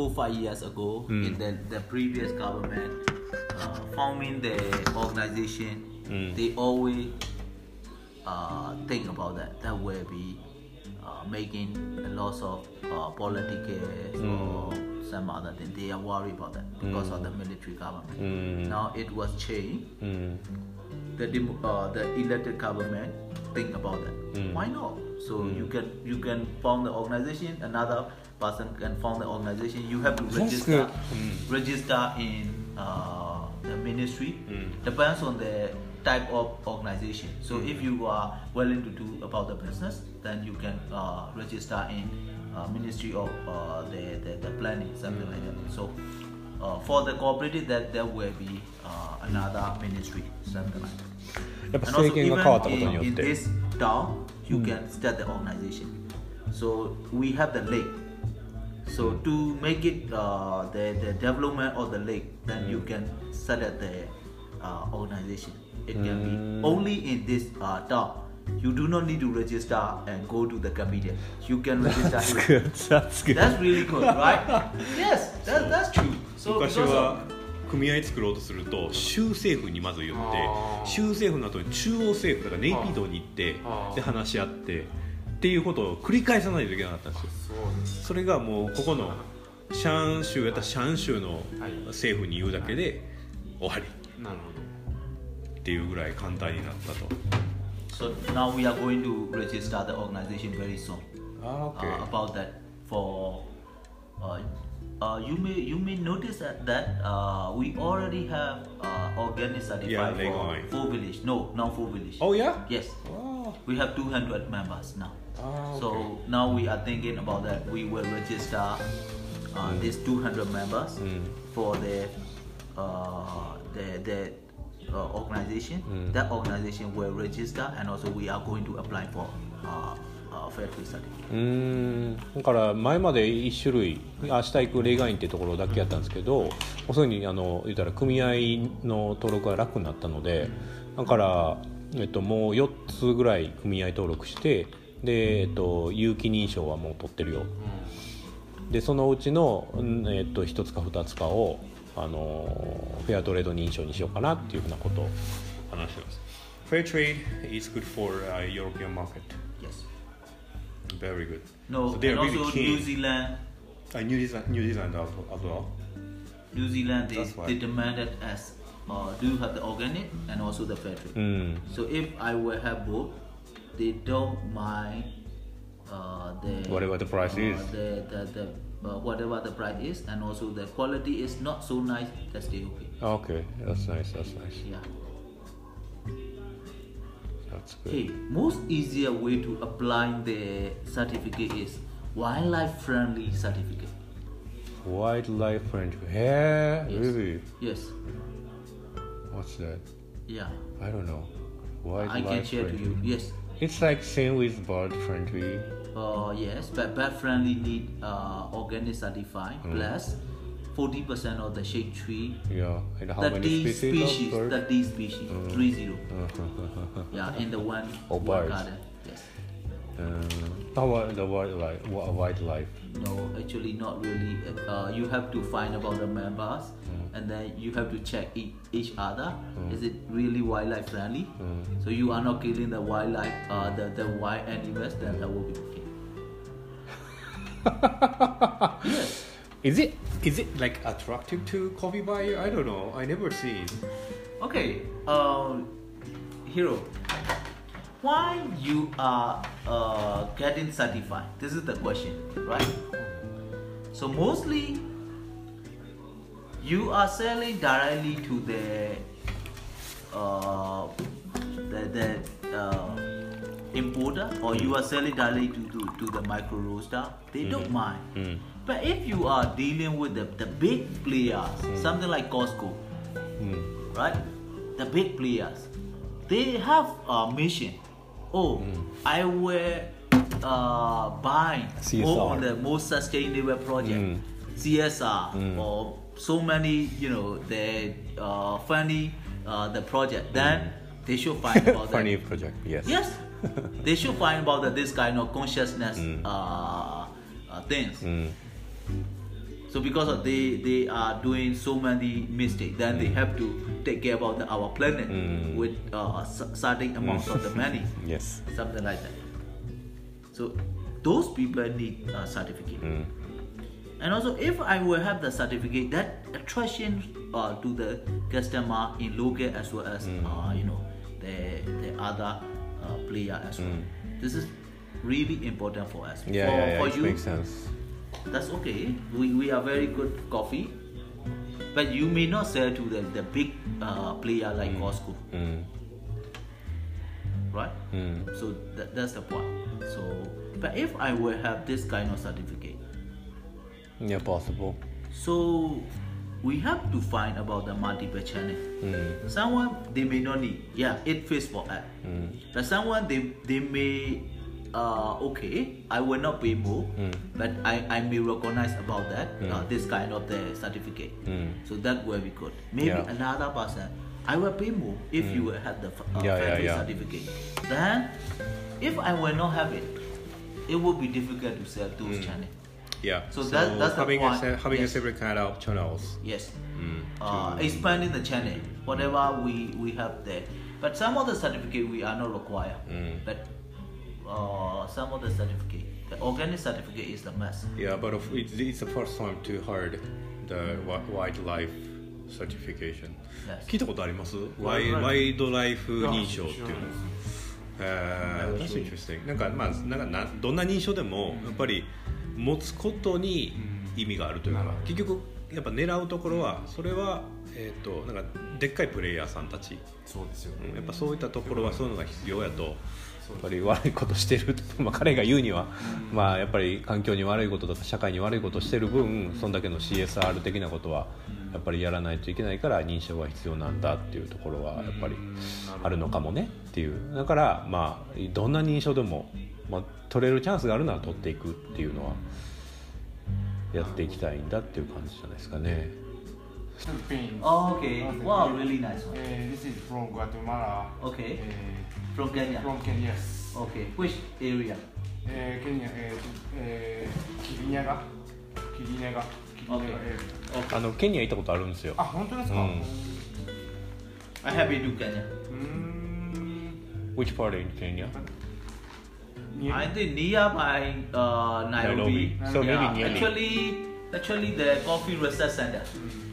four five years ago in the, the previous government uh, forming the organization they always uh, think about that. That will be uh, making a lot of uh, politics or some other thing. They are worried about that because of the military government. Now it was changed. The demo, uh, the elected government think about that. Why not? So you can you can form the organization. Another person can form the organization, you have to register mm. register in uh, the ministry. Mm. Depends on the type of organization. So mm. if you are willing to do about the business, then you can uh, register in uh, Ministry of uh, the, the, the Planning, something like that. So uh, for the cooperative, that there will be uh, another ministry, something like that. And also, even in, in this town, you can start the organization. So we have the lake. So to make it uh, the, the development of the lake, then you can start at the uh, organization. It can be only in this uh, town. You do not need to register and go to the committee. You can register That's here. good. That's good. That's really good, right? yes, that, that's true. So 昔 because は of, 組合作ろうとすると州政府にまず言って州政府の後に中央政府だからネイピードに行ってで話し合ってっていうことを繰り返さないといけなかったんですよそうですそれがもうここのシャン州やったらシャン州のはい政府に言うだけで終わりなるほっていうぐらい簡単になったと so now we are going to register the organization very soon. ああ uh, about that for uh, uh, you may you may notice that, that uh, we already have uh, organic certified Yeah, for full village no not full village Oh yeah? yes Oh. we have 200 members now Ah, so now we are thinking about that we will register uh, these 200 members for the uh, the, the uh, organization that organization will register and also we are going to apply for uh, uh, うーんだから前まで1種類明日行くレイガインってところだけやったんですけどそういうふうにあの言ったら組合の登録が楽になったのでだから、えっと、もう4つぐらい組合登録してで、えっと、有機認証はもう取ってるよでそのうちの、うんえっと、1つか2つかをあのフェアトレード認証にしようかなっていうふうなことを話してます Fair trade is good for、uh, European market yes very good No, so they're and really also keen New Zealand, Uh, New Zealand, New Zealand as, well. New Zealand, they, they demanded as uh, do have the organic and also the fair trade. うん。So if I will have both, they don't mind uh, the Whatever the price uh, is. the the, the uh, whatever the price is, and also the quality is not so nice. That's still okay. Okay, that's nice. That's nice. Yeah. That's good. Hey, most easier way to apply the certificate is wildlife friendly certificate. Wildlife friendly. Yeah, Yes. really. Yes. What's that? Yeah. I don't know. I Wildlife can share to friendly. you. Yes. It's like same with bird friendly. Uh, yes, but pet friendly need uh, organic certified Mm. plus 40% of the shade tree. Yeah. And how many 30 species, species, of bird? 30 species, Mm. 30. Uh-huh. Yeah, in the one, Oh, one birds. garden. Yes. Um, how about the wildlife? wi- Wildlife. No, actually not really. Uh, you have to find about the members Mm. and then you have to check each, each other. Is it really wildlife friendly? Mm. So you are not killing the wildlife, uh, the, the wild animals, then that will be okay. yes. Is it is it like attractive to coffee buyer? I don't know. I never see it. Okay, uh, Hero, why you are uh, getting certified? This is the question, right? So mostly, you are selling directly to the uh, the, the uh, importer, or you are selling directly to, to, to the micro roaster. They don't mind. Mm. But if you are dealing with the, the big players, something like Costco, Mm. right? The big players, they have a mission. Oh, I will uh, buy more on the most sustainable project, Mm. CSR, or so many, you know, the uh, funny uh, the project. Then they should find about Funny that. project. Yes. Yes, they should find about the, this kind of consciousness uh, uh, things. Mm. So because of they they are doing so many mistakes, then they have to take care about the, our planet Mm. with uh, cer- certain amount of the money, Yes. something like that. So those people need a certificate. Mm. And also, if I will have the certificate, that attraction uh, to the customer in local as well as uh, you know the the other uh, player as well. This is really important for us. Yeah, for, yeah, yeah. for It you, makes sense. That's okay. We, we are very good coffee, but you may not sell to the, the big uh, player like Costco, Mm. right? Mm. So that, that's the point. So, but if I will have this kind of certificate, Yeah, possible. so we have to find about the multiple channel. Mm. Someone they may not need, yeah, it fits for that. Mm. But someone they they may uh okay, I will not pay more, Mm. but I, I may recognize about that uh, Mm. this kind of the certificate. Mm. So that will be good. Maybe Yeah. another person, I will pay more if you will have the uh, Yeah, yeah, certificate. Then, if I will not have it, it will be difficult to sell those Mm. channels. Yeah. So that- that's the having point. A, se- having Yes. a separate kind of channels. Yes. Mm. uh, expanding the channel, whatever we, we have there. But some of the certificate we are not required. But uh, some of the certificate, the organic certificate is the must. Yeah, but it's, it's the first time to heard the wi- wildlife certification. Yes. 聞いたことありますワイ Wildlife ワイドライフ認証っていうの。えー、that's interesting なんかまあなんかなどんな認証でもやっぱり持つことに意味があるというか、なるほど結局やっぱ狙うところはそれはえっ、となんかでっかいプレイヤーさんたち、そうですよねうんやっぱそういったところはそういうのが必要やと。っぱり悪いことしてる、まあ、彼が言うには、まあ、やっぱり環境に悪いこととか社会に悪いことをしてる分そんだけの CSR 的なことはやっぱりやらないといけないから認証が必要なんだっていうところはやっぱりあるのかもねっていう。だからまあどんな認証でも、まあ、取れるチャンスがあるなら取っていくっていうのはやっていきたいんだっていう感じじゃないですかね。Philippines Oh, okay. Okay. Wow, really nice one. Uh, this is from Guatemala Okay. uh, From Kenya. from Kenya yes Okay. Which area? uh, Kenya uh, uh, キリニャガキリニャガキリニャガ Okay. えー Okay. あのケニア行ったことあるんですよあ本当ですかうん I have been to Kenya. うーん Which part in Kenya? に I think nearby uh, Nairobi. Nairobi. So Yeah, maybe nearly. Actually, actually the coffee research center.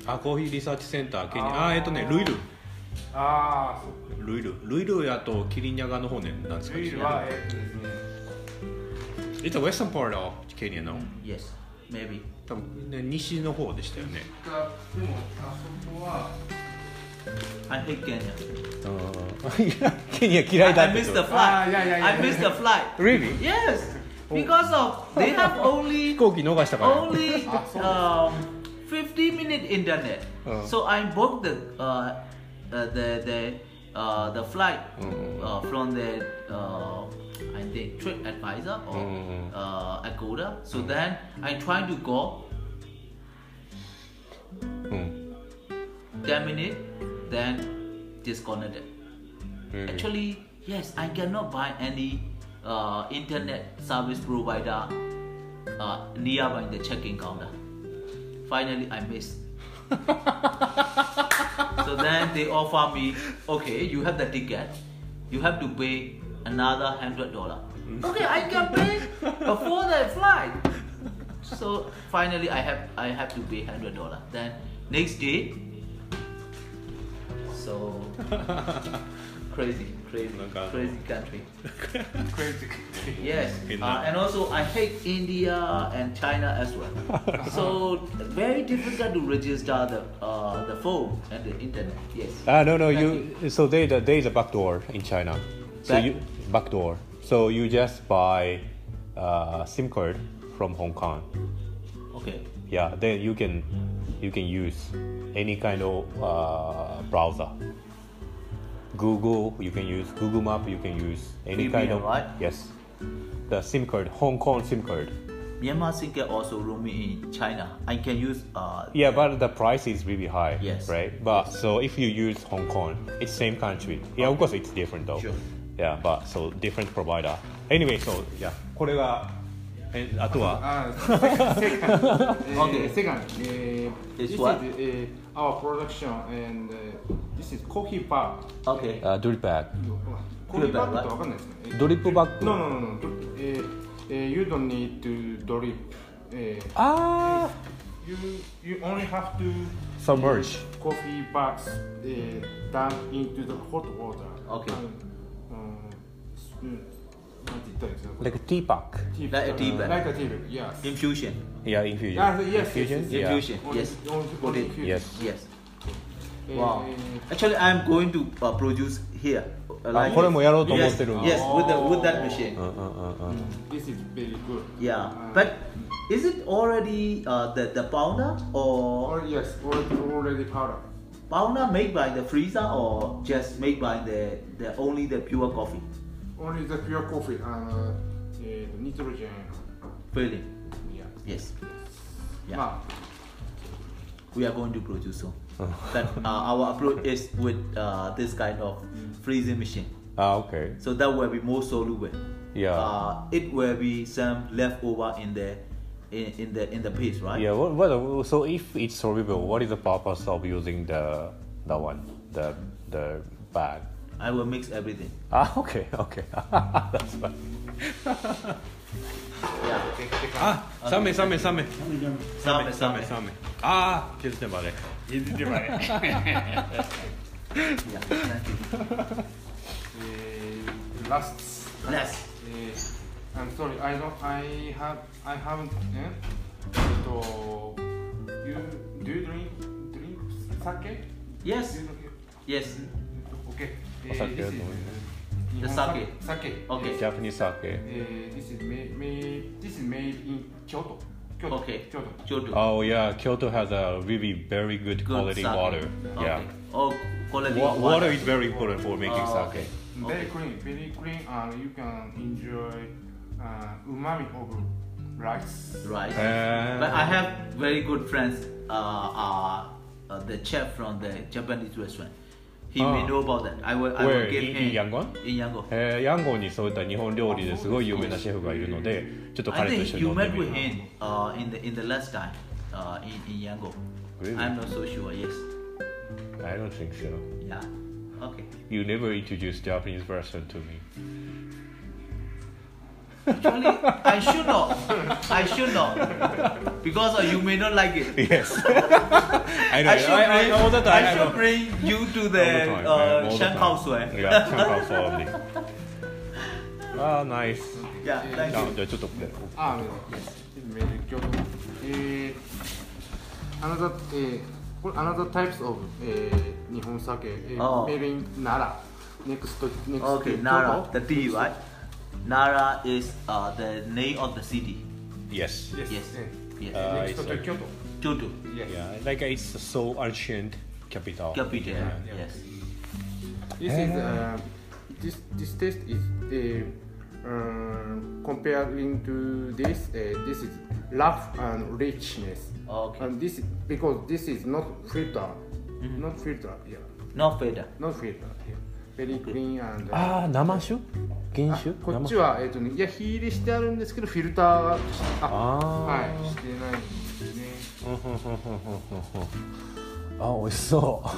あコーヒーリサーチセンターケニアあえっとねルイルああそうルイルルイルやとキリニャガの方ねなんですかルイルはえーっとですね It's a western part of Kenya no Yes, maybe. 多分ね西の方でしたよねでもあそこは I hate Kenya. いやケニア嫌いだ I, っ I て missed 人 the flight. Ah, yeah, yeah, yeah. I missed the flight. Really? Yes, because of they have 飛 only 行機逃したから only Ah, um, 50 minute internet. Oh. So I booked the uh, uh, the the uh, the flight mm. uh, from the uh, I think trip advisor or mm. uh, Agoda. So mm. then I try to go. 10 minutes then disconnected mm. actually yes i cannot buy any uh, internet service provider uh, nearby the check-in counter Finally, I missed. so then they offer me, okay, you have the ticket, you have to pay another hundred dollar. Okay, I can pay before the flight. So finally, I have I have to pay hundred dollar. Then next day, so crazy, crazy, Like, crazy country. crazy Yes, uh, and also I hate India and China as well. so very difficult to register the uh, the phone and the internet. Yes. Ah, no, no. Thank You so they there is a backdoor in China. So Back- you back door. So you just buy uh, SIM card from Hong Kong. Okay. Yeah, then you can you can use any kind of uh, browser. Google, you can use Google Map. You can use any kind VPN, of right? yes. The SIM card, Hong Kong SIM card. Myanmar SIM card also roaming in China. I can use uh, Yeah, but the price is really high. Yes. Right. But so if you use Hong Kong, it's same country. Yeah, of course it's different though. Sure. Yeah, but so different provider. Anyway, so yeah, これが えあとは？okay second uh, this is our production and this is coffee bag okay uh, drip bag コーヒーバッグってわかんないですね。ドリップバッグ no no no, no. Uh, you don't need to drip uh, you you only have to submerge coffee bags uh, down into the hot water okay um, うんうんなんて言ったらいいですか like a tea pack Tea Like a tea bag. Like a tea bag, yes. Infusion. yeah infusion Ah, yes, infusion yes, yes, yeah Infusion. Only- Yes. only- Put only it. infusion. Yes. Yes. Eh, Wow. eh, Actually, I'm going to uh, produce here. uh, あこれもやろうと思ってる Yes, yes, with the with that machine. うんうんうんうん This is very good. Yeah, Uh, but is it already uh, the the powder or or yes, already, already powder. powder made by the freezer or just made by the the only the pure coffee Only the pure coffee and uh, nitrogen. filling? Yeah. Yes, yeah. ま we are going to produce soon. But uh, our approach is with uh, this kind of freezing machine. あ OK So that will be more soluble. Yeah. Uh, it will be some leftover in the in, in the in the paste, right? Yeah, what, what, so if it's soluble, what is the purpose of using the the one, the the bag? I will mix everything. Ah, okay, okay. That's fine. yeah. Ah, same, same, same. Same, same, same. Ah, kezdte bare. Kezdte bare. yeah, thank eh, last. Last. Uh, I'm sorry, I don't, I have, I haven't, eh? So, you, do you drink, drink sake? Yes. You, yes. Mm-hmm. Okay. Oh, sake sake. Sake. Okay. Japanese sake. Eh, this is made, made. This is made in Kyoto. Kyoto. Okay. Kyoto. Kyoto. Oh yeah, Kyoto has a really very good, good quality sake. water. Okay. Yeah. Oh, quality water. water is very important for making oh, okay. sake. Okay. Very clean, very clean, and you can enjoy uh, umami of rice. Rice. Uh, but I have very good friends. Uh, uh, uh the chef from the Japanese restaurant. He may Ah. know about that. I will, I will give him in Yangon? In Yangon. えーヤンゴンにそういった日本料理ですごい有名なシェフがいるので、ちょっと I 彼と think 一緒に you 飲んで met み with る。him uh, in the in the last time uh, in in Yangon. Really? I'm not so sure. Yes. I don't think so. Yeah. Okay. You never introduced Japanese person to me. Actually, I should not. I should not because uh, you may not like it. Yes. I know. I should, I, bring, I, all the time. I I should know. bring you to the uh. Shanghai Yeah, Shanghai only. Ah, nice. Yeah, thank あ you. じゃあちょっとあ、メール京都。えー、another えー、これ another types of えー、日本酒、えー、Oh. made in 奈良。next next Okay, Nara, Kyoto. the tea, right? Nara is uh, the name of the city. Yes. Yes. Yes. yes. Uh, Next to Kyoto. Kyoto. Yes. Yeah, like uh, it's so ancient capital. Capital. Yeah, yeah. Yes. This is uh-huh. uh, this this test is uh, uh, comparing to this. this is rough and richness. Okay. And this because this is not filter, mm -hmm. not filter. Yeah. No filter. No filter. Yeah. Very okay. clean and. ah, namashu. 原酒こっちは、えっとね、いや、火入れしてあるんですけど、フィルターは、あ、あーはい、してないんですね。うんふんふんふんふんふんふんあ、美味しそう。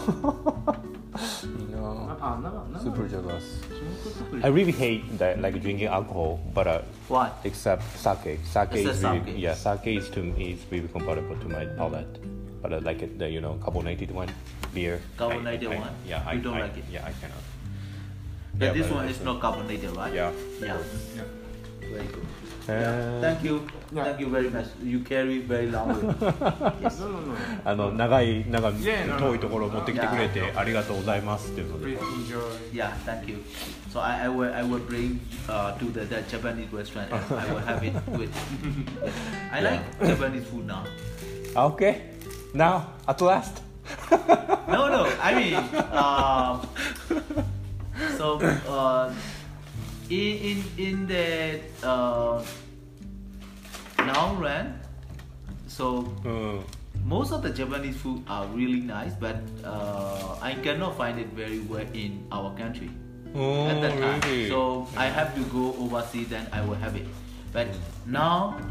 いいなあ、あ、な、な、 Super jealous. キムチ作り I really hate that, like drinking alcohol, but uh, Why? except sake. Sake Except is really, sake. yeah, sake is to me is really compatible to my palate. But I like it, the you know carbonated one, beer. I- Carbonated I- one? Yeah, I You don't I- like it? Yeah, I cannot. But Yeah, this but one this is not carbonated, right? Yeah. Yeah. Yeah. Very good. Uh, Thank you. Yeah. Thank you very much. You carry very long way. yes. No, no, no. あの長い長い Yeah, no, no. 遠いところを持ってきてくれてありがとうございますっていうので Please enjoy. Yeah, thank you. So I, I will I will bring uh, to the, the Japanese restaurant and I will have it with. Yes. I like Japanese food now. あ OK now at last No, no. I mean, um, so uh, in in in the uh, long run, so uh. most of the Japanese food are really nice, but uh, I cannot find it very well in our country oh, at that oh, time. Really? So yeah. I have to go overseas and I will have it. But now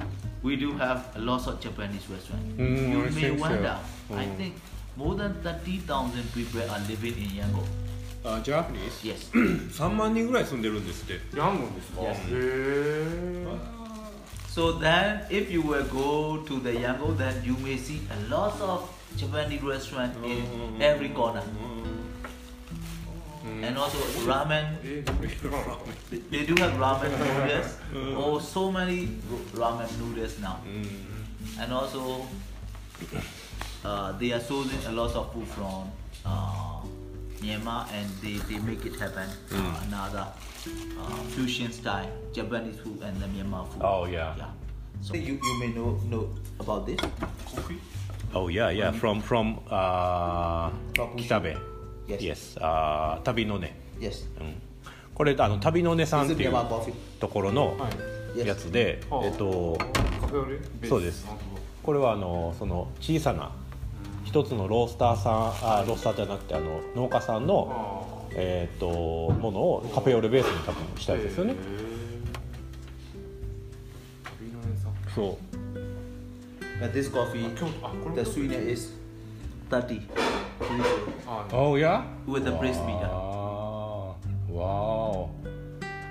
we do have lots of Japanese restaurants. Mm, you I may wonder. So. Oh. I think more than thirty thousand people are living in Yangon. あジャパニーズ Yes. 3万人ぐらい住んでるんですってヤンゴンですか Yes. へえ So then, if you will go to the Yangon, then you may see a lot of Japanese restaurants in every corner. And also ramen. えー、知らなかった They they do have ramen noodles. Oh, so many ramen noodles now. And also, uh, they are sourcing a lot of food from uh, Myanmar, and they, they make it happen. Uh, another uh, fusion style Japanese food and the Myanmar food. Oh, yeah. Yeah. So you, you may know know about this. Oh yeah yeah from from あ From 北部 Yes. Yes あ旅のね Yes. うんこれあの旅のねさんっていう coffee. ところのはいやつで、はあえっとカフェオレベースそうですこれはあのその小さな一つのロースターさんあロースターじゃなくてあの農家さんどの、あえー、とものをカフェオレベースに多分したやつですよねそう But this coffee, 京都あこれ the sweetener is 30. あ Oh yeah? With the breast meat. Wow. Wow.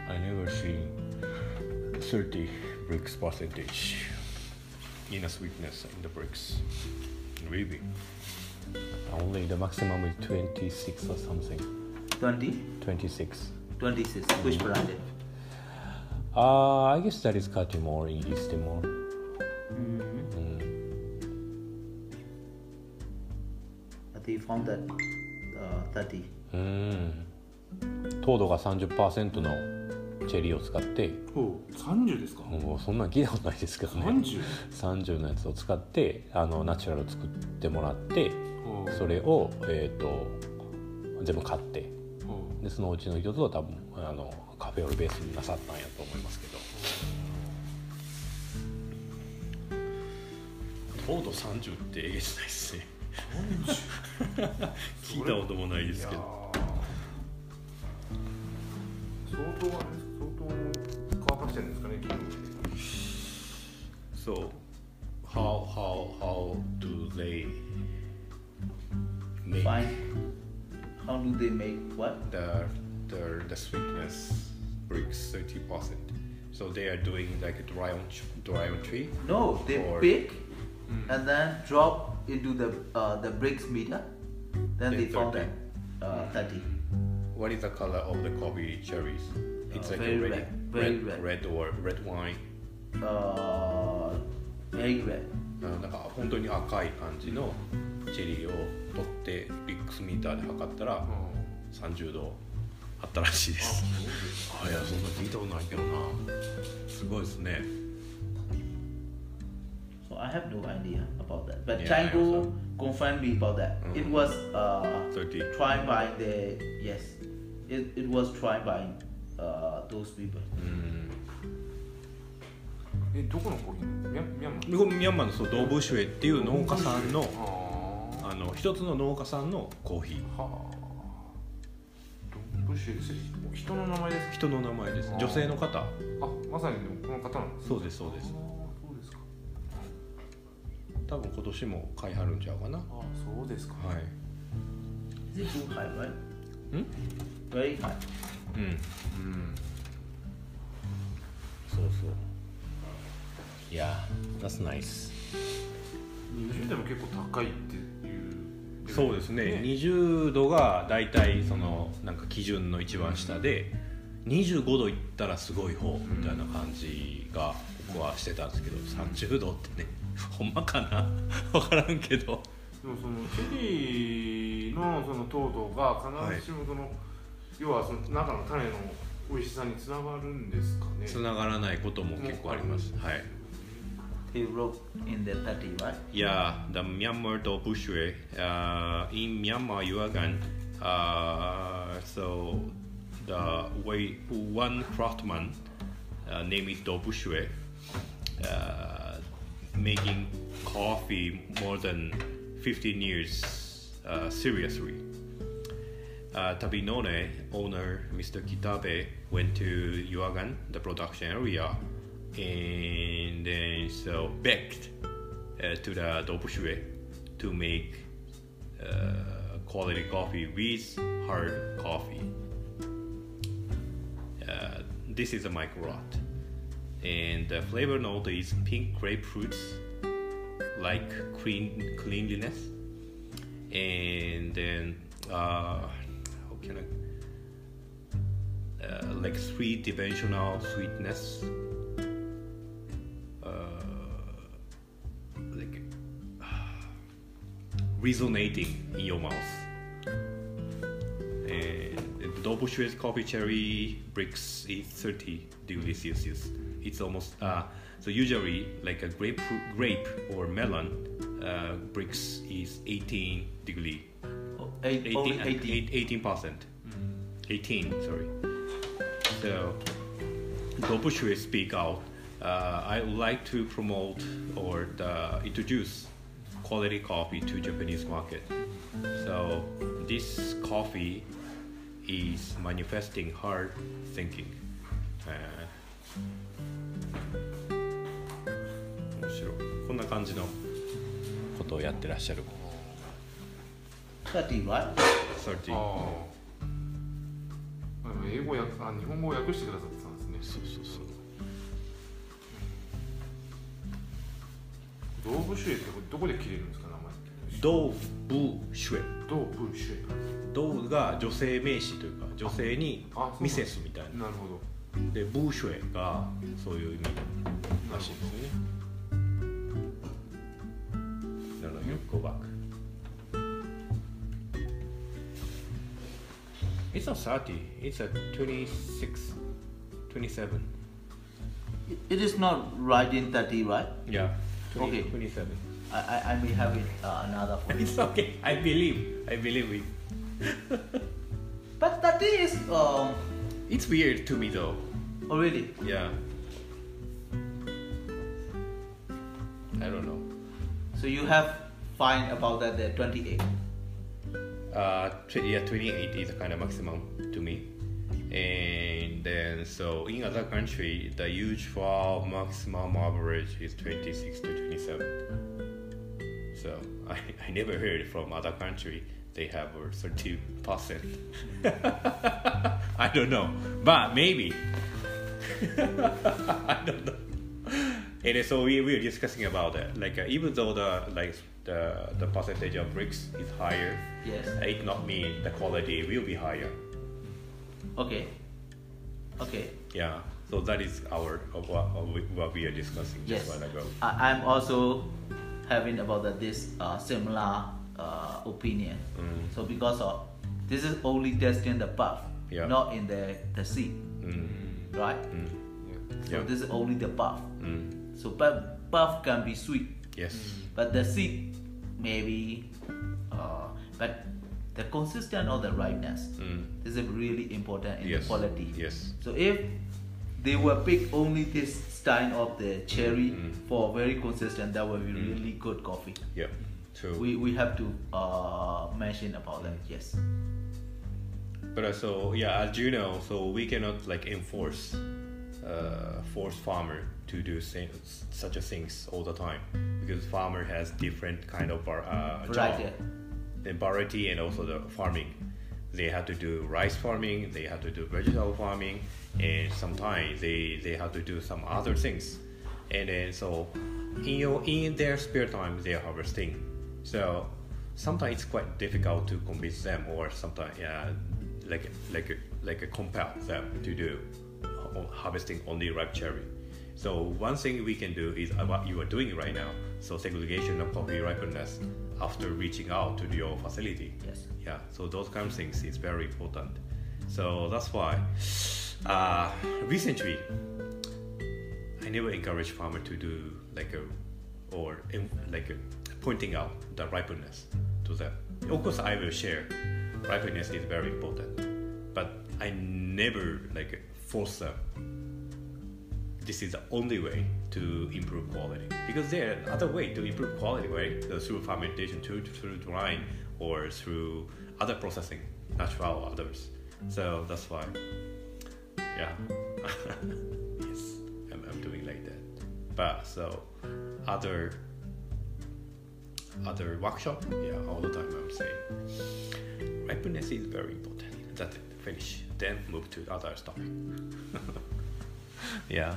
I never seen 30 bricks percentage in a sweetness in the bricks. Really? Only the maximum is 26 or something. 20, 26. 26. Which brand? Uh, I guess that is Katimor in East Timor. But they found that uh, 30. うん糖度が30%のチェリーを使って。ほう30ですか？もうそんなん聞いたことないですけどね。30? 30のやつを使ってあのナチュラルを作ってもらってそれを、えー、と全部買って。ほでそのうちの一つを多分あのカフェオレベースになさったんやと思いますけど。糖度30ってえげつないっすね。聞いたこともないうですけど。相当あれです So, how how how do they make Fine. How do they make what? the the, the sweetness breaks thirty percent? So they are doing like a dry on dry on tree. No, they Or- pick and then drop into the uh, the Brix meter. Then they found uh, thirty. What is the color of the coffee cherries? It's Uh, like very a red, red, red, red. or red wine. Uh, very red. あなんか本当に赤い感じのチェリーを取ってビックスミーターで測ったら30度あったらしいです。あいやそんな聞いたことないけどな。すごいですね。So I have no idea about that. But Yeah, Chango confirmed me about that. It was uh, 30. tried by the yes, it, it was tried by uh, those people. えどこのコーヒー？ミャミャンマー？ミャンマーのそうドーブシュエっていう農家さんのああの一つの農家さんのコーヒー。あはあ。ドンブッシュです人の名前です人の名前です。女性の方。あまさにでもこの方なんですそうですそうです。あそうですか。多分今年も買いはるんちゃうかな。はあそうですか。い。Is it too high, right? Hmm? Very high. うん。うん。そうそう。いや that's nice 20でも結構高いっていう。そうですね。20度が大体そのなんか基準の一番下で25度いったらすごい方みたいな感じが僕はしてたんですけど30度ってね ほんまかな？分からんけど。でもそのチェリーのその糖度が必ずしもその、要はその中の種の美味しさにつながるんですかねつながらないことも結構ありますはい He wrote in the 30, right? Yeah, the Myanmar do Bushwe uh, in Myanmar Yuagan. Uh, so the way one craftsman uh, name is Do Bushwe, uh, making coffee more than 15 years uh, seriously. Uh, Tabinone owner Mr. Kitabe went to Ywangan, the production area, and then so baked uh, to the dobusue to make uh, quality coffee with hard coffee. Uh, this is a micro lot, and the flavor note is pink grapefruits, like clean cleanliness, and then uh? Uh, like three dimensional sweetness uh, like resonating in your mouth and the Dobushue's coffee cherry Brix is 30 degrees Celsius it's almost uh, so usually like a grape grape or melon uh, Brix is 18 degree eight, 18 only 18. 18 percent 18 sorry so Dobushui speak out uh, I would like to promote or the, introduce quality coffee to Japanese market so this coffee is manifesting hard thinking uh, 面白いこんな感じのことをやってらっしゃる 30, right? 30ああでも英語訳あ日本語を訳してくださってたんですねそうそうそうドーブシュエってこれどこで切れるんですか名前ってドブシュエドーブシュエドウが女性名詞というか女性にミセスみたいななるほどでブーシュエがそういう意味らしいですよね No, no, you go back. It's not 30, it's a 26, 27. It- is not right in 30, right? Yeah, 20, Okay. 27. I, I, I may have it uh, another for. It's okay, I believe, I believe it. But 30 is um, It's weird to me though. already. Yeah. I don't know. So you have find about that the 28. Uh, tw- yeah, 28 is kind of maximum to me. And then, so in other country, the usual maximum average is 26 to 27. So I, I never heard from other country they have a 30 percent. I don't know, but maybe. I don't know. And so we, we were discussing about that. Like uh, even though the like the the percentage of Brix is higher, Yes. it not mean the quality will be higher. Okay. Okay. Yeah. So that is our uh, what, what we- are discussing Yes. just a while ago. I, I'm also having about that this uh, similar uh, opinion. Mm. So because of this is only testing the pulp, Yeah. not in the the seed, Mm. right? Mm. So Yeah. this is only the pulp. Mm. So pulp, pulp can be sweet, Yes. but the seed maybe, uh, but the consistent or the ripeness Mm. is really important in Yes. the quality. Yes. So if they will pick only this style of the cherry Mm. for very consistent, that will be really good coffee. Yeah. True. We, we have to uh, mention about that. Yes. But uh, so yeah, as you know, so we cannot like enforce, uh, force farmer to do such a things all the time because farmer has different kind of uh, job. The variety and also the farming. They have to do rice farming, they have to do vegetable farming, and sometimes they, they have to do some other things. And then so in your in their spare time they are harvesting. So sometimes it's quite difficult to convince them or sometimes yeah like like like compel them to do uh, harvesting only ripe cherry. So one thing we can do is what you are doing right now. So segregation of coffee ripeness after reaching out to your facility. Yes. Yeah. So those kind of things is very important. So that's why uh, recently I never encourage farmer to do like a or in, like a, pointing out the ripeness to them. Of course, I will share. Ripeness is very important, but I never like force them this is the only way to improve quality because there are other way to improve quality right So through fermentation through, through drying or through other processing natural others so that's why yeah yes I'm, I'm doing like that. But so other other workshop, yeah, all the time I'm saying ripeness is very important. That's it. Finish. Then move to other topic. yeah.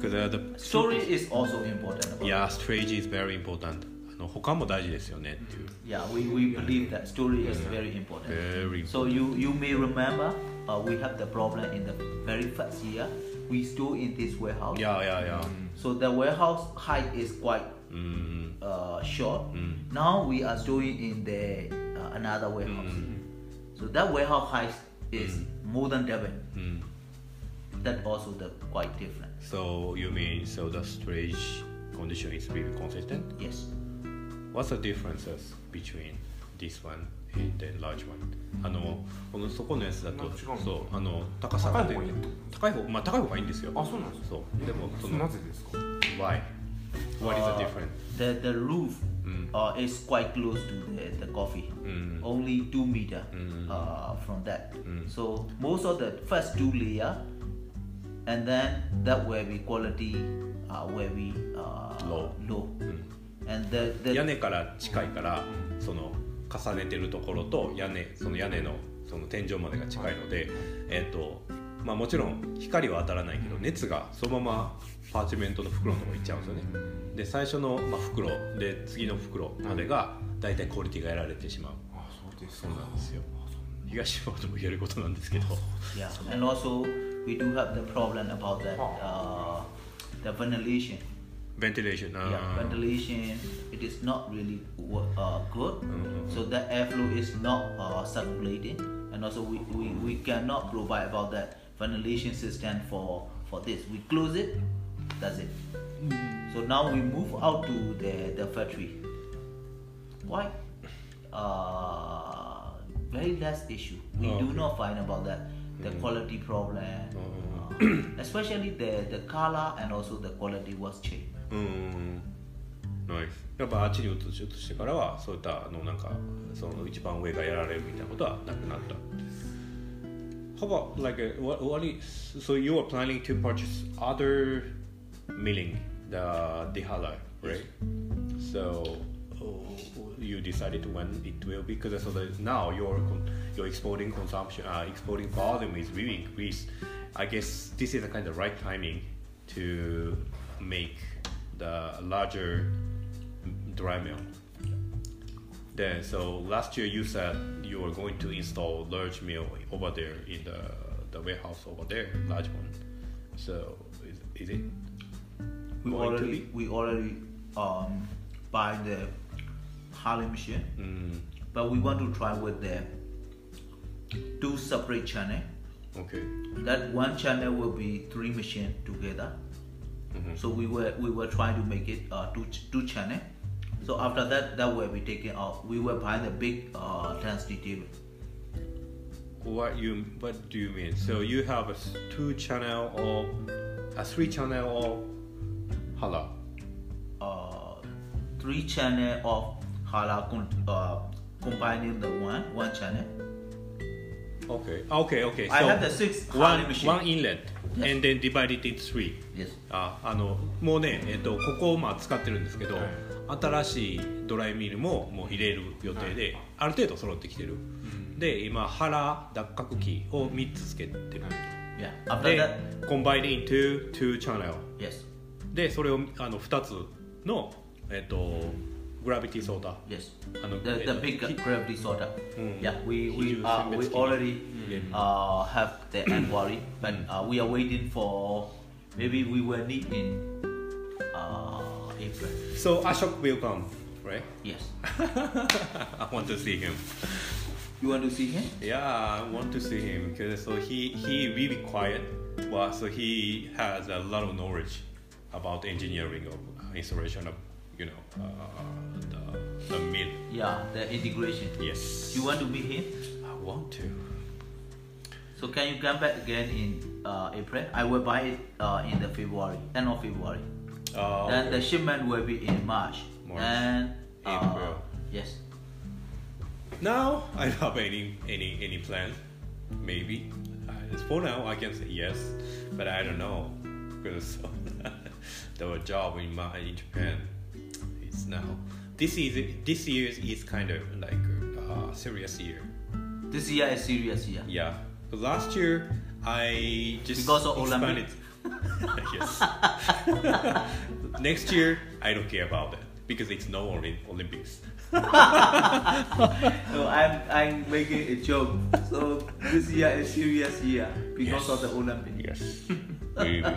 Because uh, the Story is also important. About yeah, strategy is very important. あの他も大事ですよねっていう。 Yeah, we, we believe that story is very important. Very So you you may remember uh, we have the problem in the very first year. We store in this warehouse. いやいやいや。 So the warehouse height is quite うん。 uh, short. Mm. Now we are storing in the uh, another warehouse. So that warehouse height is more than double. うん。 That also the quite different. So you mean so the storage condition is really consistent? Yes. What's the differences between this one and the large one? あのこのそこのやつだとなんか違うのそうあの高さが高い方がいい高い方まあ高い方がいいんですよ。あそうなんですかそうでもそのなぜですか why? What is the Uh, difference? The the roof Mm. uh, is quite close to the, the coffee. Mm. Only two meter Mm. uh, from that. Mm. So most of the first two layer, and then that will be quality uh, will be uh, Low. low. うん。And the, the 屋根から近いからその重ねてるところと屋根その屋根のその天井までが近いので、えっ、とまあもちろん光は当たらないけど熱がそのままパーチメントの袋のところ行っちゃうんですよね。で最初の、まあ、袋で次の袋までが大体クオリティが得られてしまう。あそうですそうなんですよ。東山でも言えることなんですけど。yeah, and also we do have the problem about that oh. uh, the ventilation. Ventilation uh, yeah ah. ventilation it is not really uh, good. Mm-hmm. So the airflow is not uh, circulating. And also we, we, we cannot provide about that ventilation system for for this. We close it that's it. So now we move out to the the factory. Why? Uh very less issue. We oh, okay. do not find about that the mm. quality problem, mm. uh, especially the the color and also the quality was changed. Mm. ナイスやっぱあっちに移し移してからはそういったあのなんかその一番上がやられるみたいなことはなくなった。How about like uh, what what is so you are planning to purchase other milling the dehuller right? So you decided when it will be because so now you're your exporting consumption uh, exporting volume is really increased I guess this is a kind of right timing to make the larger dry mill. Then, so last year you said you were going to install large mill over there in the, the warehouse over there, large one. So is, is it we already we already um, buy the huller machine, Mm, but we want to try with the two separate channel. okay. That one channel will be three machine together. Mhm. So we were we were trying to make it uh, two two channel. So after that, that will be taken out. We were buying the big uh, table. What you what do you mean? So you have a two channel or a three channel or halal? Uh, three channel of halal con- uh, combining the one one channel. Okay. Okay. Okay. So I have the six one Harley machine. one inlet Yes. and then divided into three. Yes. ああのもうね、えっとここをまあ使ってるんですけど、はい新しいドライミルももう入れる予定で、ある程度揃ってきてる、で今腹脱角機を3つつけてる、Yeah. After で that, combine into two channel yes, でそれをあの2つのえっと gravity sorter. Yes. The, the big gravity sorter. Mm. Yeah, we we, uh, we already uh, have the inquiry, but uh, we are waiting for maybe we will need in uh, April. So Ashok will come, right? Yes. I want to see him. You want to see him? Yeah, I want to see him because so he he really quiet, but so he has a lot of knowledge about engineering of installation of you know uh, the, the mill. Yeah, the integration. Yes, You want to meet him? I want to. So can you come back again in uh, April? I will buy it uh, in the February, end of February. Uh, Then the shipment will be in March. March. And uh, April. Yes. Now I don't have any any any plan. Maybe uh, for now I can say yes, but I don't know because the job in my in Japan is now this is this year is kind of like a serious year. This year is serious year. Yeah, but last year I just Because of expanded. yes. Next year I don't care about it because it's no Olymp- Olympics. No, I'm I'm making a joke. So this year is serious year because Yes. of the Olympics. Yes. really.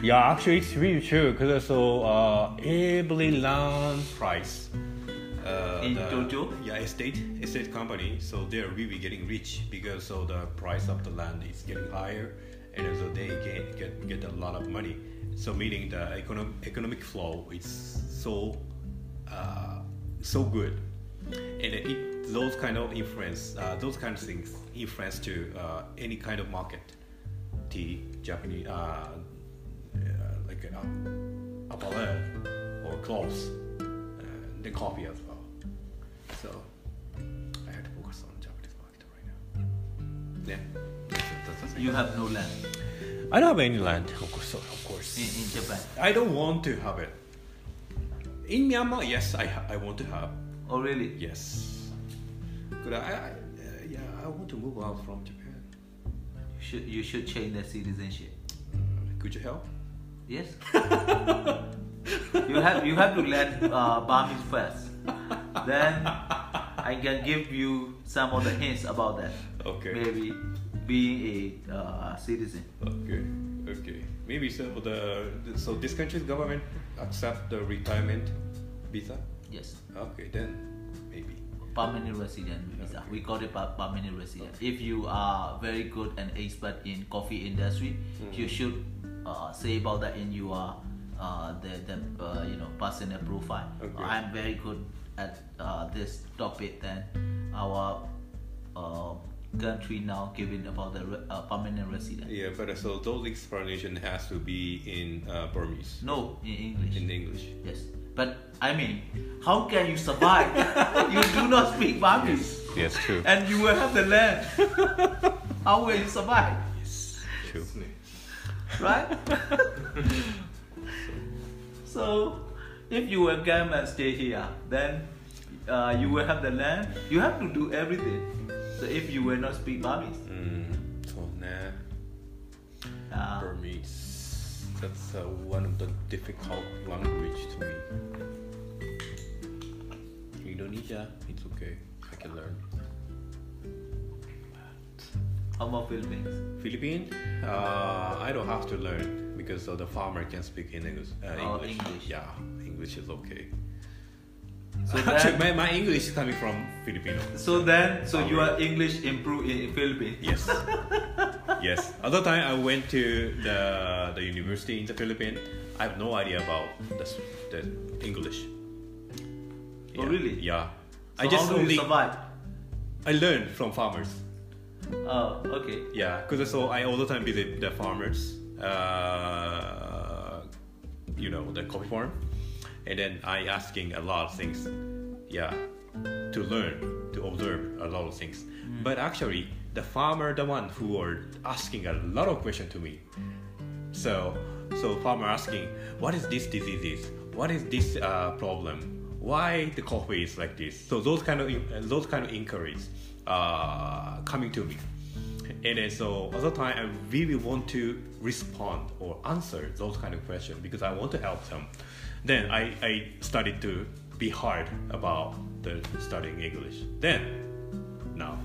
Yeah, actually, it's really true because so uh, every land price uh, In the, Tokyo? yeah, estate estate company, so they're really getting rich because so the price of the land is getting higher, and so they get get, get a lot of money. So meaning the economic economic flow is so uh, so good, and it, those kind of influence, uh, those kind of things influence to uh, any kind of market tea, Japanese, uh, uh, uh, or clothes, uh, the coffee as well. So I have to focus on Japanese market right now. Yeah, that's, that's. You have no land I don't have any land, of course. Of course. in, in Japan. I don't want to have it. In Myanmar, yes, I I want to have. Oh really? Yes. But I, I uh, yeah, I want to move out from Japan. You should you should change the citizenship. Could you help? Yes. you have you have to learn uh, Burmese first. Then I can give you some of the hints about that. Okay. Maybe being a uh, citizen. Okay, okay. Maybe so the so this country's government accept the retirement visa. Yes. Okay, then maybe. Permanent resident visa. We call it per- permanent resident. If you are very good and expert in coffee industry, you should uh, say about that in your uh, the the uh, you know personal profile. Okay. I'm very good at uh, this topic. Then our uh, country now giving about the re- uh, permanent resident. Yeah, but uh, so those explanation has to be in uh, Burmese, No, in English. in English. Yes, but I mean, how can you survive? you do not speak Burmese. Yes, true. and you will have the land. How will you survive? Yes, true. Right? so, if you will come and stay here, then uh, you will have the land. You have to do everything. So, if you will not speak Burmese, Mm, so nah, uh, Burmese. That's uh, one of the difficult language to me. Indonesia, it's okay. I can learn. How about Philippines? Philippine, uh, I don't have to learn because the farmer can speak in English. Uh, Oh, English. English. Yeah, English is okay. So Actually, then, my, my English is coming from Filipino. so then, so your English improve in Philippines. Yes. yes. Other time I went to the the university in the Philippines. I have no idea about the, the English. Oh, Yeah. really? Yeah. So I just how do only you survive? I learned from farmers. Oh, okay. Yeah, because so I all the time visit the farmers, uh, you know, the coffee farm, and then I asking a lot of things. Yeah, to learn, to observe a lot of things. But actually, the farmer, the one who are asking a lot of question to me. So, so farmer asking, what is this disease? What is this uh, problem? Why the coffee is like this? So those kind of those kind of inquiries uh, coming to me, and then so other time I really want to respond or answer those kind of questions because I want to help them. Then I, I started to be hard about the studying English. Then now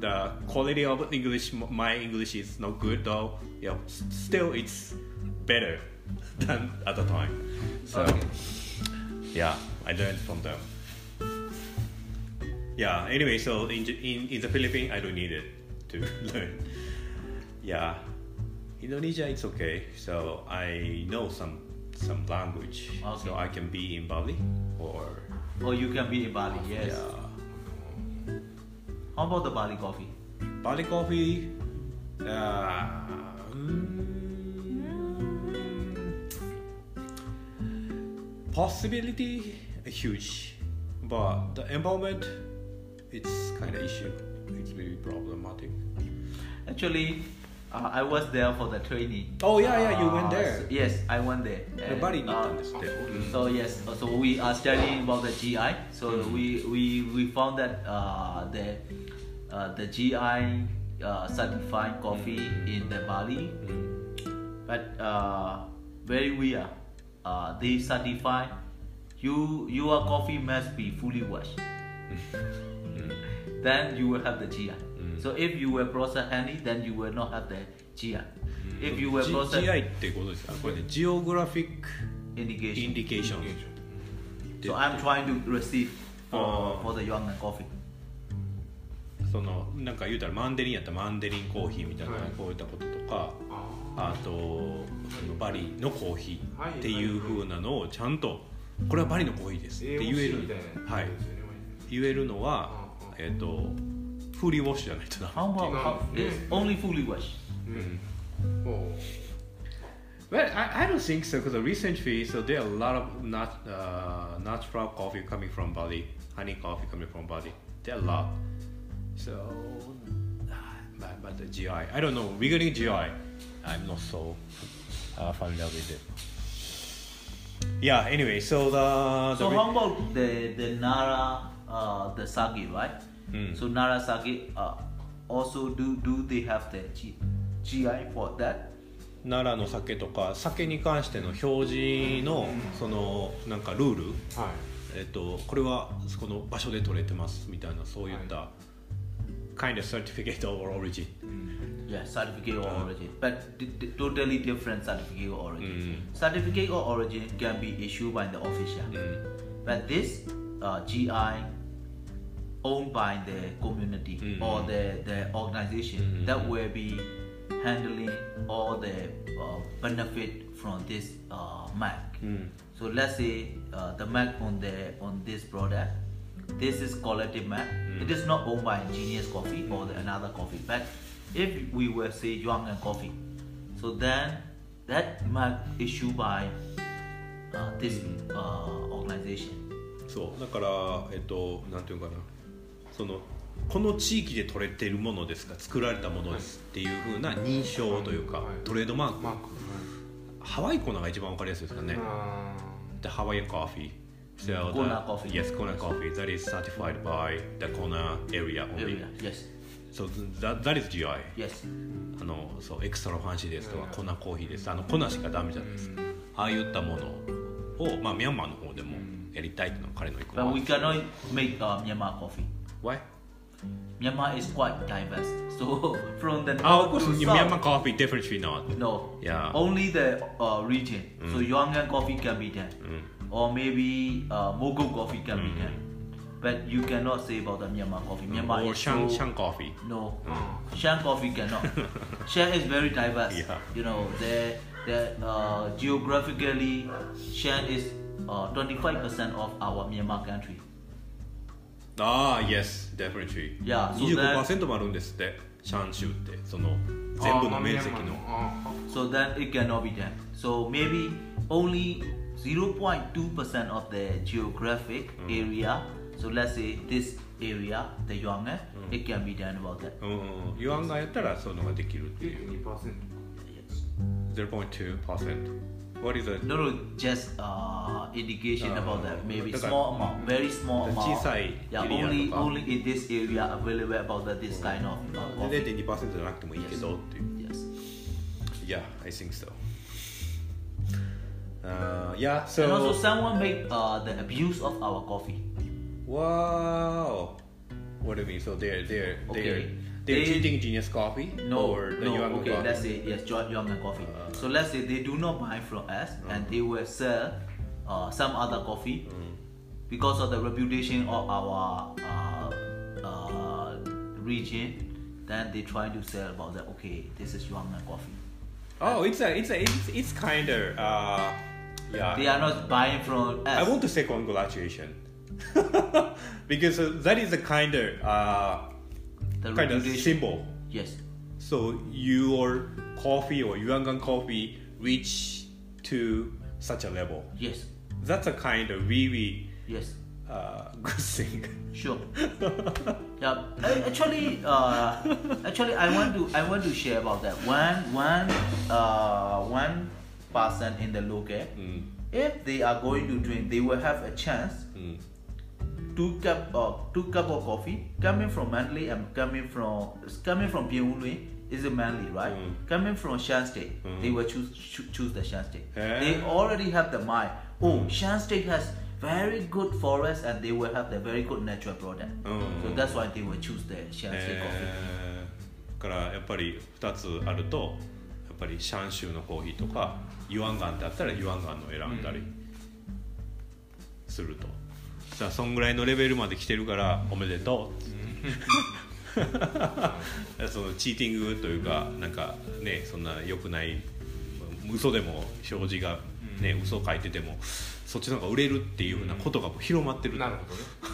the quality of English, my English is not good though. Yeah, still it's better than at the time. So Okay. yeah, I learned from them. Yeah. Anyway, so in in in the Philippines, I don't need it to learn. Yeah, Indonesia, it's okay. So I know some some language, Okay. so I can be in Bali or Or you can be in Bali, yes. yeah. How about the Bali coffee? Bali coffee. Uh, mm, possibility huge, but the environment it's kind of issue. It's very problematic. Actually, uh, I was there for the training. Oh yeah, yeah, you went uh, there. So, yes, I went there. And, Nobody need to understand. Mm. So yes, uh, so we are studying about the GI. So mm. we, we we found that uh, the the GI certified coffee mm-hmm. in the Bali, mm. but very weird. Uh, they certify you your coffee must be fully washed. then you will have the GI. So if you were processed honey, then you will not have the GI. If you were G- processed GI ってことですかこれねジオグラフィック indication. インディケーション So I'm trying to receive for, Oh. for the young and coffee. そのなんか言うたらマンデリンやったらマンデリンコーヒーみたいな、はいこういったこととかああとそのバリのコーヒはいーっていう風なのをちゃんとこれはバリのコーヒーですって言えるはい言えるのは えっ、とフーリーウォッシュじゃないとな How about No, how, yeah. it's only fully washed? うんおう Well, I, I don't think so because recently, so there are a lot of nat, uh, natural coffee coming from Bali, honey coffee coming from Bali. There are a lot. So, but, but the GI, I don't know. Regarding GI, I'm not so uh, familiar with it. Yeah. Anyway, so the, the So re- how about the the Nara uh, the sake, right? Mm. So Nara sake uh, also do do they have the G, GI for that? 奈良の酒とか酒に関しての表示のそのなんかルールはいえっと、これはこの場所で取れてますみたいなそういった、kind of certificate of origin Yeah, certificate of origin, but totally different certificate of origin. Mm. Certificate of origin can be issued by the official, but this uh, GI owned by the community mm. or the, the organization mm. that will be handling all the uh, benefit from this uh. Mm. So let's say uh, the mac on the on this product, this is quality mark. Mm. It is not owned by Genius Coffee or the, another coffee, but if we were say Ywangan Coffee, so then that mac issued by uh, this mm-hmm. uh, organization. そうだから、えっと、なんていうかなそのこの地域で取れてるものですか？作られたものですっていうふうな認証というか、はい。トレードマーク、ハワイコナが一番わかりやすいですかね、あ The Hawaiian coffee so Kona the, coffee. yes Kona coffee. That is certified by the Kona area only. Area. Yes, so that, that is GI yes. あのそうエクストラファンシーですとか粉コーヒーです。あの粉しかダメじゃないですか。ああいったものを、まあ、ミャンマーの方でもやりたいっていうのが彼の意向 But we cannot make uh, Myanmar coffee. Why? Myanmar is quite diverse. So from the Oh, of north course, to Myanmar coffee definitely not. no, Yeah. only the uh, region. So Ywangan coffee can be done, or maybe uh, Mogo coffee can be done. But you cannot say about the Myanmar coffee. Myanmar Or is Shan, so Shan coffee. no. Shan coffee cannot. Shan is very diverse. Yeah. You know, the the uh, geographically, Shan is uh, 25% of our Myanmar country. Ah, yes, definitely. Yeah, so that- 25%もあるんですって、シャン州って、その全部の面積の。あ So then it cannot be done. So maybe only 0.2% of the geographic area. So let's say this area, the Yongan, it can be done about that. うん、ユアンがやったらそういうのができるっていう。2% 0.2%. What is it? No, no, just uh, indication Uh, about that. Maybe the- small amount, very small the amount. chisai Yeah, area only とか。 only in this area available about the, this kind of uh, で coffee. 0.2%じゃなくてもいいけどっていう。 Yes. Yeah, I think so. Uh, yeah, And also, so. someone make uh, the abuse of our coffee. Wow. What do you mean? So they're they're they're Okay. they're They- cheating Genius Coffee No, or the no. Yuan okay, Coffee? let's say yes, and coffee. so let's say they do not buy from us, and they will sell uh, some other coffee because of the reputation of our uh, uh, region. Then they try to sell about that. Okay, this is Ywangan coffee. Oh, it's a it's a it's, it's kind of uh yeah. They are not buying from us. I want to say congratulations because uh, that is a kind of uh the kind of symbol. Yes. So your coffee or Ywangan coffee reach to such a level. Yes. That's a kind of really Yes. uh, good thing. Sure. yeah. Actually, uh, actually, I want to I want to share about that. One one uh, one person in the local, Mm. if they are going to drink, they will have a chance Mm two cup of uh, two cup of coffee coming from Mandalay I'm coming from coming from Pyongyang is a Mandalay right mm. coming from Shan State mm. they will choose cho- choose the Shan State yeah. they already have the mine oh mm. Shan State has very good forest and they will have the very good natural product mm. so that's why they will choose the Shan State coffee eh, からやっぱり2つあるとやっぱりシャンシューのコーヒーとかユアンガンだったらユアンガンの選んだりすると。じゃあそんぐらいのレベルまで来てるからおめでとう。そのチーティングというかなんかねそんな良くない嘘でも表示がね嘘書いててもそっちの方が売れるっていうふうなことが広まってる。なる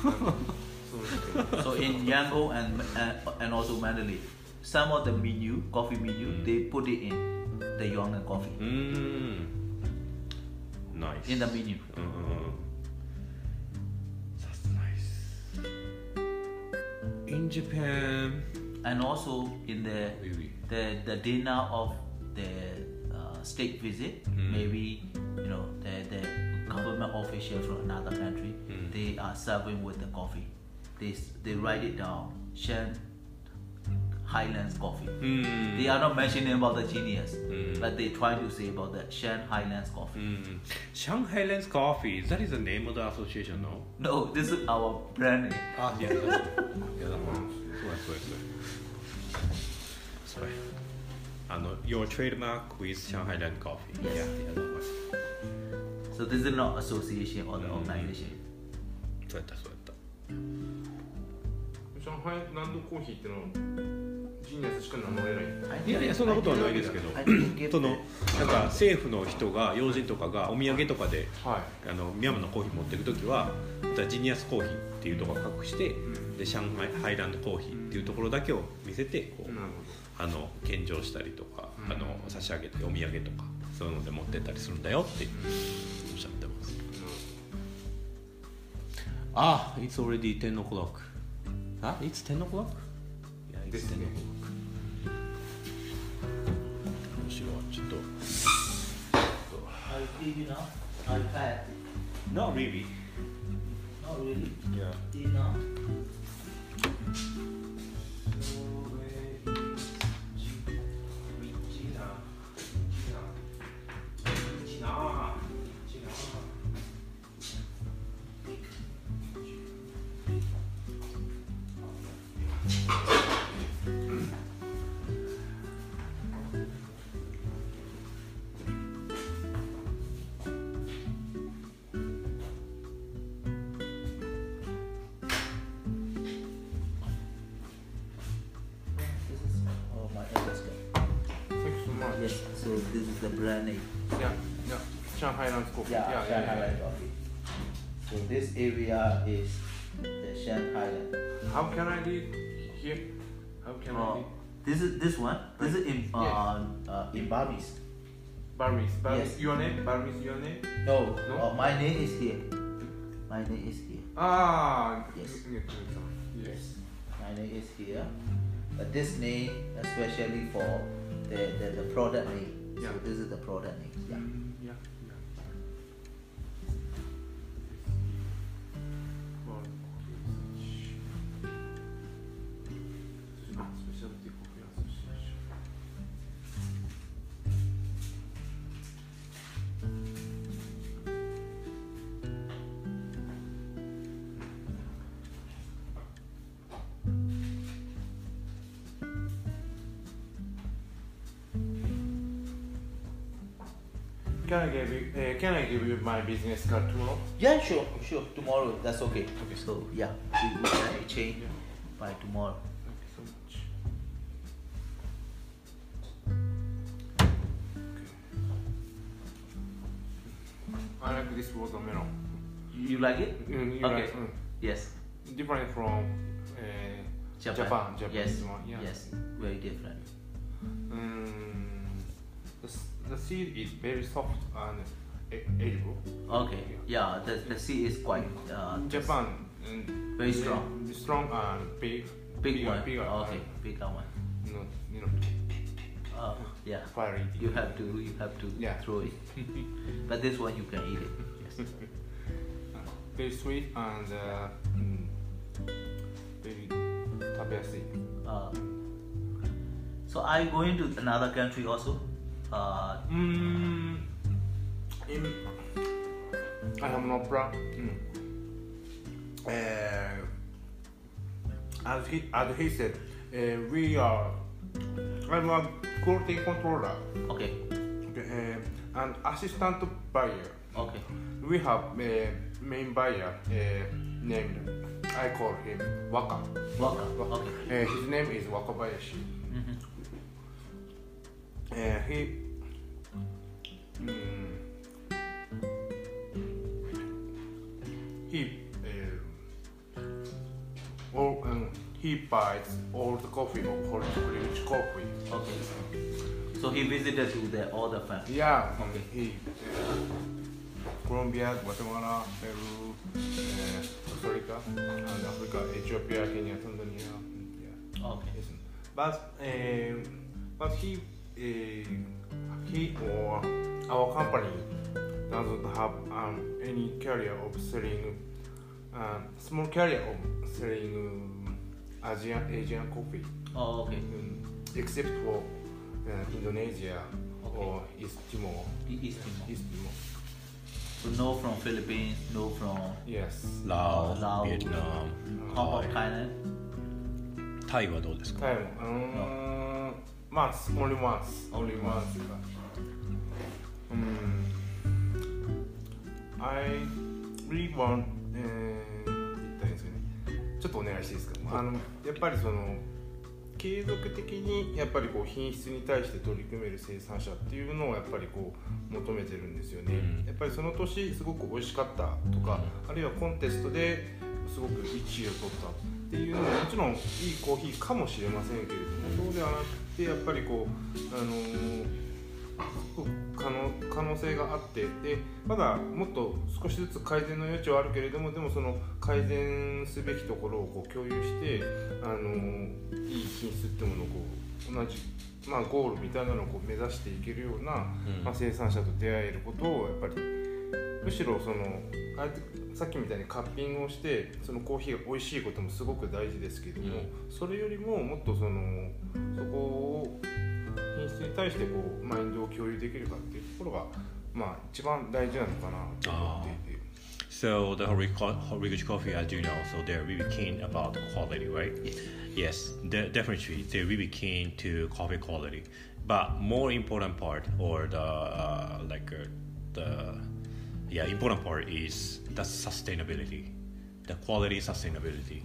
ほどね。そうですよ So in Yangon and and, and also Mandalay, some of the menu, coffee menu, they put it in the Yongan coffee. うーんナイス in the menu. うん In Japan and also in the Really? the, the dinner of the uh, state visit Mm. maybe you know the, the government official from another country Mm. they are serving with the coffee they, they write it down Shan Highlands coffee うん they are not mentioning about the genius Mm. but they try to say about the Shan Highlands う coffee ん Shanghai Lens Coffee That is the name of the association no? no this is our brand name あいやだいやだそうやそうやそうやそうやあの Your trademark with Shanghai Lens Coffee Yes. いやいやだ so this is not association or the Mm. organization そうやったそうやった上海ランドコーヒーってのは ジーニアスしか名乗れない。いやいやそんなことはないですけど。そのなんか政府の人が要人とかがお土産とかではあのミャンマーのコーヒー持ってる時はジニアスコーヒーっていうところを隠してい、うん。で上海ハイランドコーヒーっていうところだけを見せてこうあの献上したりとかうん。あの差し上げてお土産とかそういうので持ってったりするんだよっておっしゃってます。あ It's already 10 o'clock あ It's 10 o'clock? Yeah, it's 10 o'clock 後ろはちょっと。iPad. Not really. Not really. Yeah. Enough. The brand name. Yeah, yeah. Shan Highlands Coffee. Yeah, yeah, Shan yeah, Highland coffee. So this area is the Shan Highland. How can I read here? How can I Uh, read? this is this one. This is in uh, Yeah. uh in Burmese. Burmese. Burmese. yes. Your name? Burmese. Your name? No, No? Uh, my name is here. My name is here. Ah. Yes. Yes. Yes, my name is here. But this name especially for the, the, the product name. So this is the product name. Yeah. Yeah, yeah. Can I give you? Uh, can I give you my business card tomorrow? Yeah, sure, sure. Tomorrow, that's okay. Okay. So yeah, we, we can exchange Yeah. by tomorrow. Thank you so much. I like this watermelon. You, you like it? Mm, you Okay. like, mm, Yes. different from uh, Japan. Japan. Japanese yes. one. Yeah. Yes. Very different. Mm, the seed is very soft and edible. Okay. Yeah, the, the seed is quite uh, Japan and very strong. Strong and big. Big bigger, one. Bigger, okay, uh, and, bigger one. You know, you oh, know. Yeah. You have to, you have to yeah. throw it. but this one you can eat it. Yes. Uh, very sweet and uh, mm, very tasty. Uh, so are you going to another country also? Uh, Mm, in, I have no plan. Mm. Uh, as he as he said, uh, we are. I'm a quality controller, okay. uh, an assistant buyer. Okay. We have a main buyer uh, named. I call him Waka. Waka. Okay. Uh, his name is Wakabayashi. Mhm. Uh, he mm, he uh, all, um, he buys all the coffee of Horiguchi coffee. Okay. So he visited to the all the family. Yeah, Okay. he uh, Colombia, Guatemala, Peru, uh, Costa Rica, and Africa, Ethiopia, Kenya, Tanzania. Yeah. Okay. But um, but he uh, he or our company doesn't have um, any career of selling um, small career of selling um, Asian Asian coffee, Oh, okay. um, except for uh, Indonesia or East Timor. E- East Timor. East Timor. So no from Philippines, no from Yes. Laos, Laos. ベトナム how は about い Thailand? タイはどうですか Time. Um, Months. Only once. Only once. Um, I really want. えー言ったんですよね。ちょっとお願いしていいですか。あのやっぱりその継続的にやっぱりこう品質に対して取り組める生産者っていうのをやっぱりこう求めてるんですよね。うんやっぱりその年すごく美味しかったとか、あるいはコンテストですごく1位を取ったっていうのももちろんいいコーヒーかもしれませんけれどもそうではなくてやっぱりこうあのー可能可能性があってでまだもっと少しずつ改善の余地はあるけれどもでもその改善すべきところをこう共有してあのーいい品質ってものをこう同じ、まあ、ゴールみたいなのをこう目指していけるような、うん。まあ、生産者と出会えることをやっぱりむしろそのあえてさっきみたいにカッピングをしてそのコーヒーが美味しいこともすごく大事ですけども、それよりももっとそのそこを品質に対してこうマインドを共有できるかっていうところがまあ一番大事なのかなと思っていて。So the Horikoshi coffee, as you know, so they're really keen about quality, right? Yes, de- definitely they're really keen to coffee quality. But more important part, or the uh, like uh, the yeah important part is the sustainability, the quality sustainability.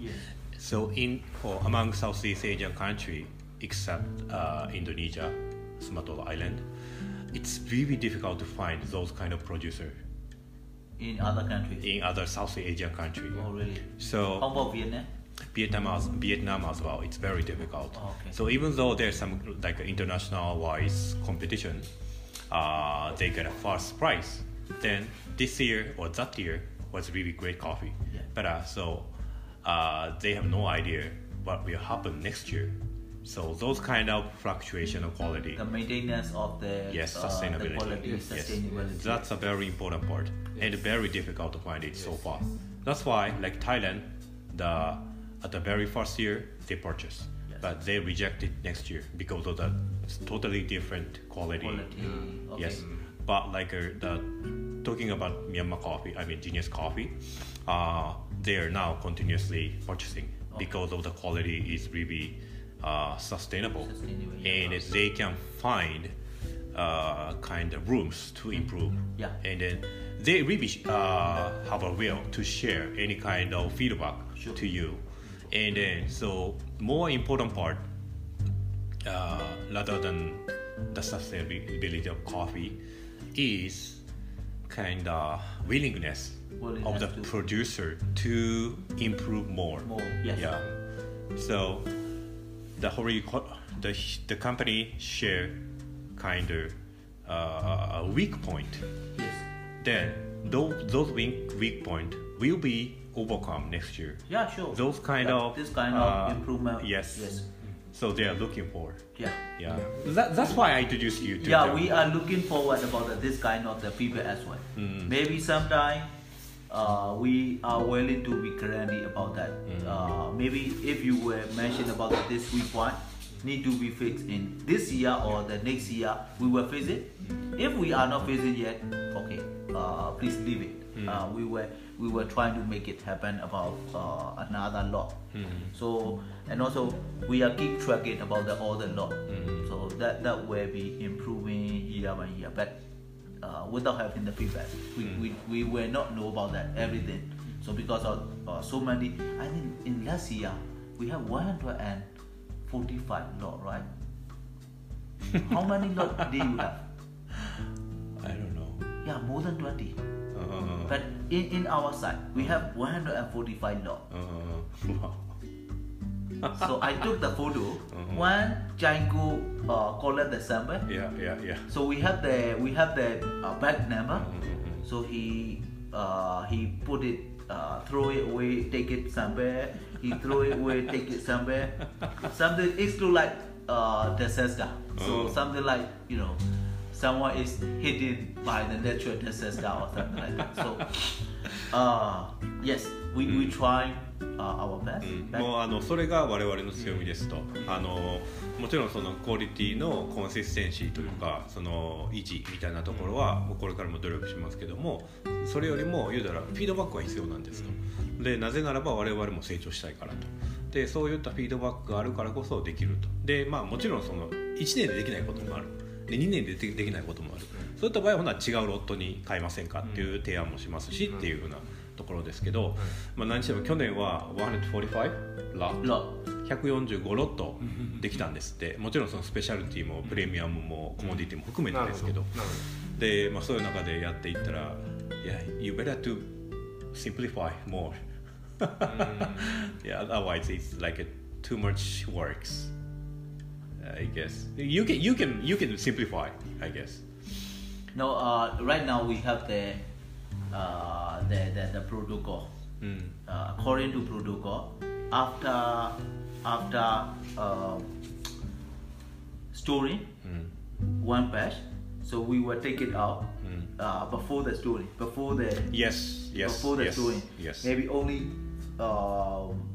So in or among Southeast Asian country, except uh, Indonesia, Sumatra Island, it's really difficult to find those kind of producer In other countries. in other Southeast Asian country. Oh really? So How about Vietnam? Vietnam as Vietnam as well. It's very difficult. Oh, okay. So even though there's some like international wise competition, uh, they get a first prize. Then this year or that year was really great coffee. Yeah. But uh, so uh, they have no idea what will happen next year. So those kind of fluctuation of quality. The maintenance of the Yes, uh, the sustainability. quality, Yes. sustainability. That's a very important part and very difficult to find it so far. That's why, like Thailand, the at the very first year they purchase, Yes. but they reject it next year because of the totally different quality. quality. Okay. Yes, but like uh, the talking about Myanmar coffee, I mean Genius Coffee, uh, they are now continuously purchasing because of the quality is really uh, sustainable, and they can find uh, kind of rooms to improve. Yeah. and then they really uh, have a will to share any kind of feedback Sure. to you, and then so more important part uh, rather than the sustainability of coffee is kind of willingness, of the to- producer to improve more. More, yes. Yeah. So the Hori, the the company share kind of uh, a weak point Yes. then those those weak weak point will be overcome next year. Yeah, sure. Those kind of this kind uh, of improvement. Yes. Yes. So they are looking for. Yeah. Yeah. That, that's why I introduced you to Yeah, them. we are looking forward about the, this kind of the people as well. Mm. Maybe sometime uh, we are willing to be currently about that. Mm. Uh, maybe if you were mentioned about this week one need to be fixed in this year or the next year, we will fix it. If we are not fixing yet, okay, uh, please leave it. Mm. Uh, we were we were trying to make it happen about uh, another law. Mm-hmm. So and also we are keep tracking about the other law. Mm-hmm. So that that will be improving year by year. But uh, without having the feedback, we, Mm. we, we will not know about that everything. So because of uh, so many, I think in last year we have 145 law, right? How many law do you have? I don't know. Yeah, more than 20. Uh, But in, in our side, we have 145 law. uh, wow. So I took the photo. Uh-huh. One Django uh, the sample. Yeah, yeah, yeah. So we have the we have the uh, back number. Mhm. So he uh, he put it, uh, throw it away, take it somewhere. He throw it away, take it somewhere. Something it's look like uh, disaster. So Oh. something like you know, someone is hidden by the natural disaster or something like that. So uh, yes, we, we try uh, our もうあのそれが我々の強みですと、あのもちろんそのクオリティのコンシステンシーというかその維持みたいなところはこれからも努力しますけどもそれよりも言うたらフィードバックは必要なんですと。でなぜならば我々も成長したいからと。でそういったフィードバックがあるからこそできると。でまあもちろんその1年でできないこともあるで2年ででできないこともある。そういった場合はほな違うロットに変えませんかっていう提案もしますしっていうふうなところですけど、まあ、何しても去年は145ロット。lot. 145ロットできたんですって。もちろんそのスペシャルティもプレミアムもコモディティも含めてですけど。で、まあ、そういう中でやっていったら「Yeah, you better to simplify more」yeah, otherwise it's like a too much works I guess you can you can you can simplify. I guess. No, uh, right now we have the uh, the, the the protocol. Mm. Uh, according to protocol, after after uh, storing mm. one batch, so we will take it out mm. uh, before the storing, before the yes yes before the yes, storing. Yes, maybe only. Um,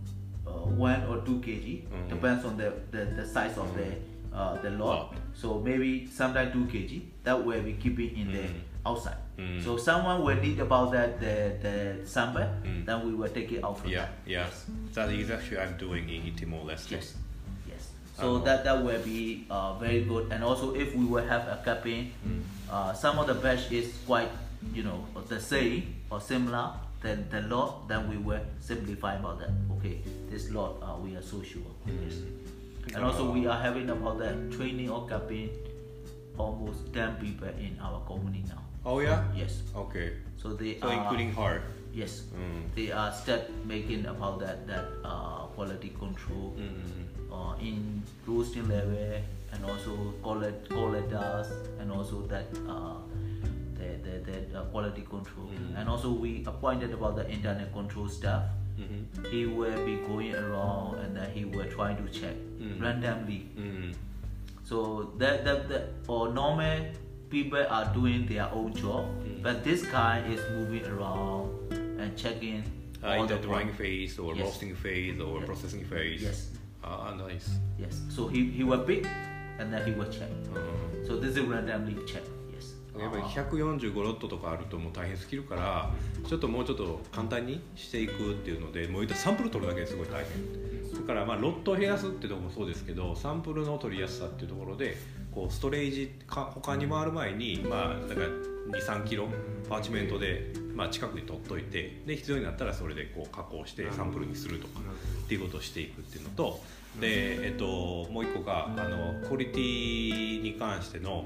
one or two kg, Mhm. depends on the, the, the size of the uh, the lot. So maybe sometimes two kg. That way we keep it in the Mhm. outside. Mhm. So someone will need about that the the sample, Mhm. then we will take it out from yeah that. yeah Yes. that is actually I'm doing in Timor Leste Yes. Yes. So Uh-huh. that that will be uh, very good. And also if we will have a campaign, Mm. uh, some of the batch is quite you know the same or similar. Then the lot, then we will simplify about that. Okay, this lot uh, we are so sure. Yes. And also we are having about that training or campaign almost 10 people in our company now. Oh yeah Yes. okay So they so are including her yes. Mm. They are start making about that that uh, quality control Mm. uh, in roasting level and also collect collectors and also that uh, the the, the uh, quality control Mm. and also we appointed about the internet control staff. Mhm. He will be going around and then he will try to check Mm. randomly. Mm. So that that, that or normal people are doing their own job, Mm. but this guy is moving around and checking Uh, in the the drying phase or Yes. roasting phase or Yes. processing phase. Yes. Ah, nice. Yes. So he he will pick and then he will check. Mm. So this is randomly check. やっぱり Uh, 145ロットとかあるともう大変すぎるからちょっともうちょっと簡単にしていくっていうのでもう言ったらサンプル取るだけですごい大変。だからまあロットを減らすってところもそうですけどサンプルの取りやすさっていうところでこうストレージか他に回る前にまあだから23キロパーチメントで、まあ、近くに取っといてで必要になったらそれでこう加工してサンプルにするとかっていうことをしていくっていうのとで、えっと、もう一個があのクオリティに関しての、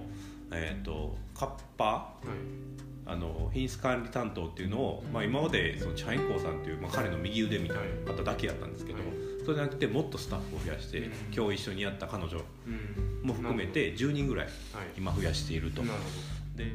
えっと、カッパはい。あの品質管理担当っていうのを、まあ、今までそのチャインコーさんっていう、まあ、彼の右腕みたいな方だけやったんですけど、はい。それじゃなくてもっとスタッフを増やして、うん。今日一緒にやった彼女うん。も含めて10人ぐらいはい。今増やしていると。で